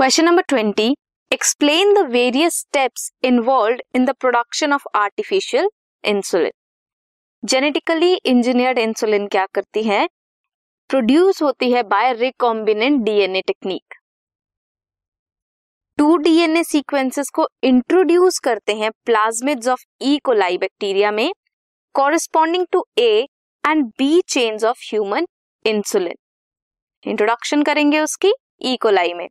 Question number twenty explain the various steps involve in the production of artificial insulin genetically engineered insulin क्या करती है? Produce होती है by recombinant DNA technique two DNA sequences को introduce करते हैं plasmids of E coli bacteria में corresponding to A and B chains of human insulin introduction करेंगे उसकी ई कोलाई में.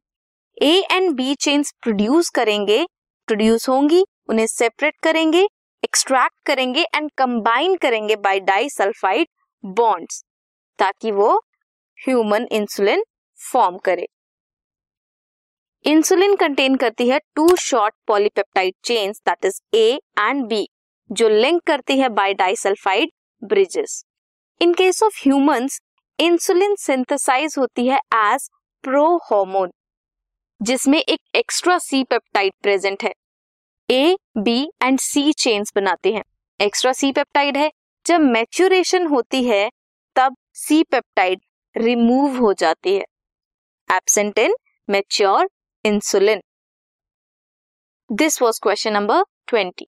A and B chains produce करेंगे प्रोड्यूस होंगी, उन्हें सेपरेट करेंगे एक्सट्रैक्ट करेंगे एंड कंबाइन करेंगे बाय डाइसल्फाइड बॉन्ड्स ताकि वो ह्यूमन इंसुलिन फॉर्म करे। इंसुलिन कंटेन करती है two short polypeptide chains that is A and B जो लिंक करती है by disulphide bridges in case of humans insulin synthesise होती है एज प्रो हार्मोन जिसमें एक एक्स्ट्रा सी पेप्टाइड प्रेजेंट है। A B and C chains बनाते हैं। एक्स्ट्रा सी पेप्टाइड है। जब मैच्योरेशन होती है, तब सी पेप्टाइड रिमूव हो जाती है। Absent in mature insulin this was question number twenty